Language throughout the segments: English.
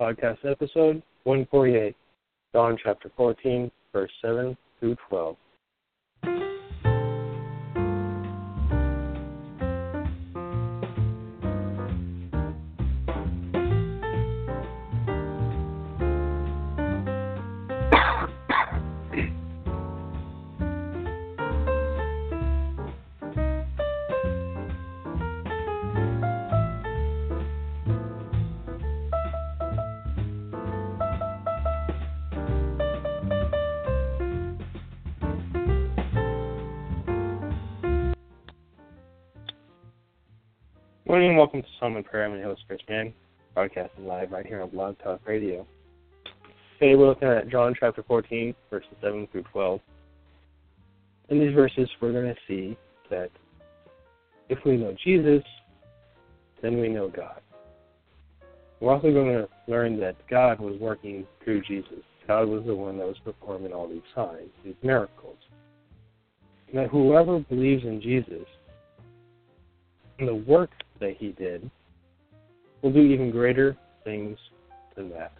Podcast episode 148, John chapter 14, verse 7 through 12. Morning welcome to Psalm Prayer. I'm your host, Chris Mann, broadcasting live right here on Blog Talk Radio. Today we're looking at John chapter 14, verses 7 through 12. In these verses, we're going to see that if we know Jesus, then we know God. We're also going to learn that God was working through Jesus. God was the one that was performing all these signs, these miracles. And that whoever believes in Jesus and the work that he did will do even greater things than that.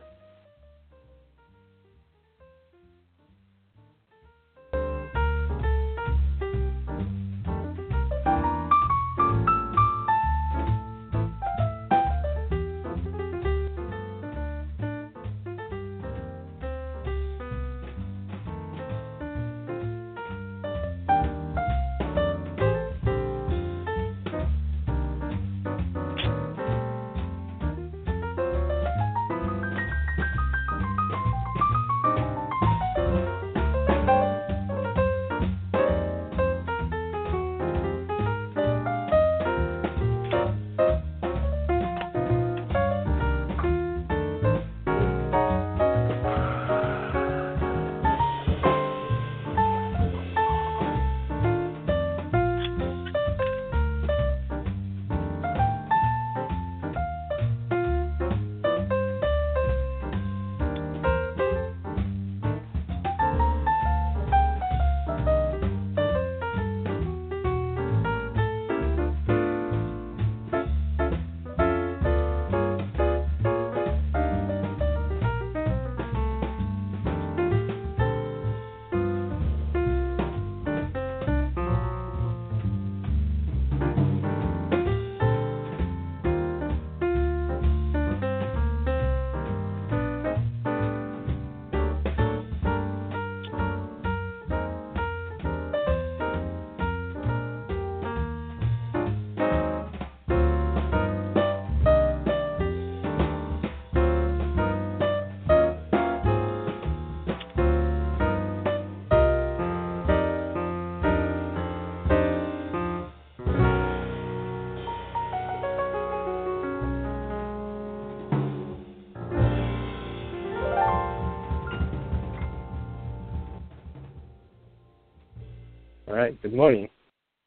Right, good morning.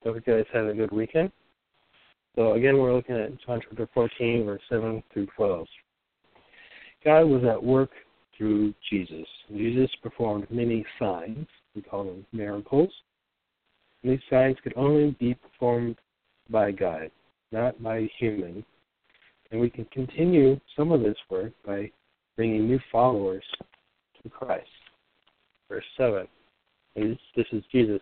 Hope you guys had a good weekend. So again, we're looking at John chapter 14, verse 7 through 12. God was at work through Jesus. Jesus performed many signs. We call them miracles. These signs could only be performed by God, not by human. And we can continue some of this work by bringing new followers to Christ. Verse 7. And this is Jesus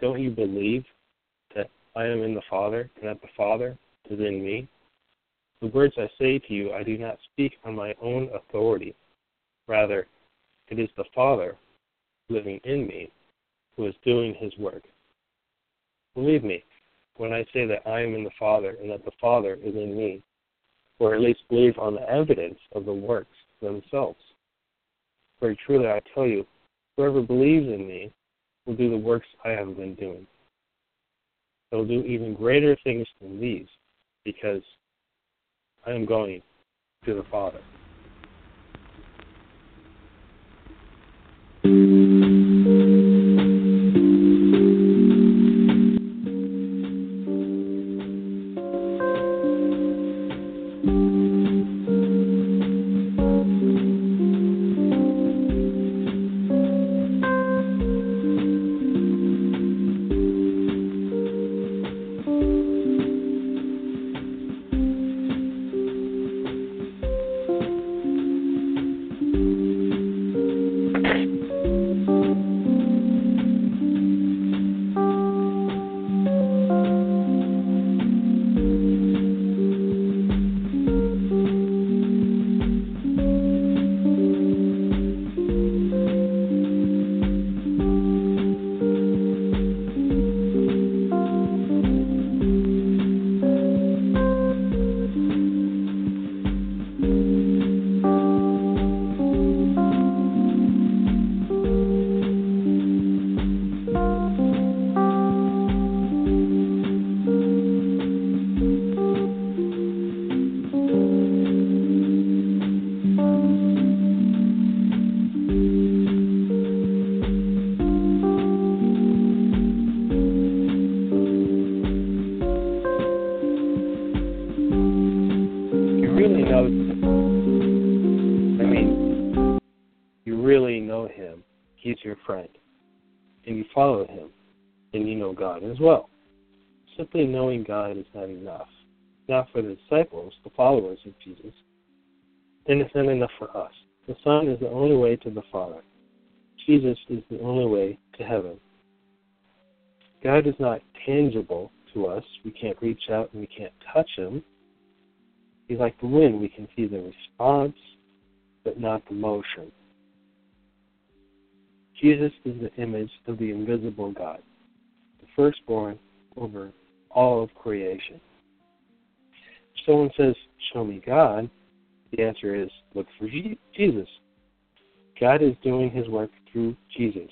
Don't you believe that I am in the Father, and that the Father is in me. The words I say to you, I do not speak on my own authority. Rather, it is the Father living in me who is doing his work. Believe me when I say that I am in the Father and that the Father is in me, or at least believe on the evidence of the works themselves. Very truly I tell you, whoever believes in me will do the works I have been doing. They will do even greater things than these, because I am going to the Father. And you know God as well. Simply knowing God is not enough. Not for the disciples, the followers of Jesus. And it's not enough for us. The Son is the only way to the Father. Jesus is the only way to heaven. God is not tangible to us. We can't reach out and we can't touch him. He's like the wind. We can see the response, but not the motion. Jesus is the image of the invisible God, firstborn over all of creation. If someone says, Show me God, the answer is, Look for Jesus. God is doing his work through Jesus.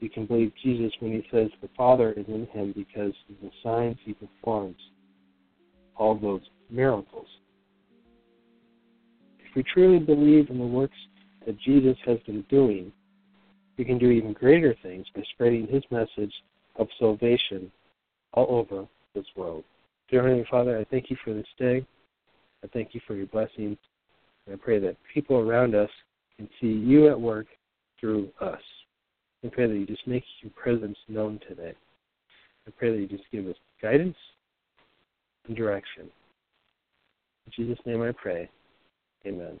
You can believe Jesus when he says the Father is in him because of the signs he performs, all those miracles. If we truly believe in the works that Jesus has been doing, we can do even greater things by spreading his message of salvation all over this world. Dear Heavenly Father, I thank you for this day. I thank you for your blessings. And I pray that people around us can see you at work through us. I pray that you just make your presence known today. I pray that you just give us guidance and direction. In Jesus' name I pray. Amen.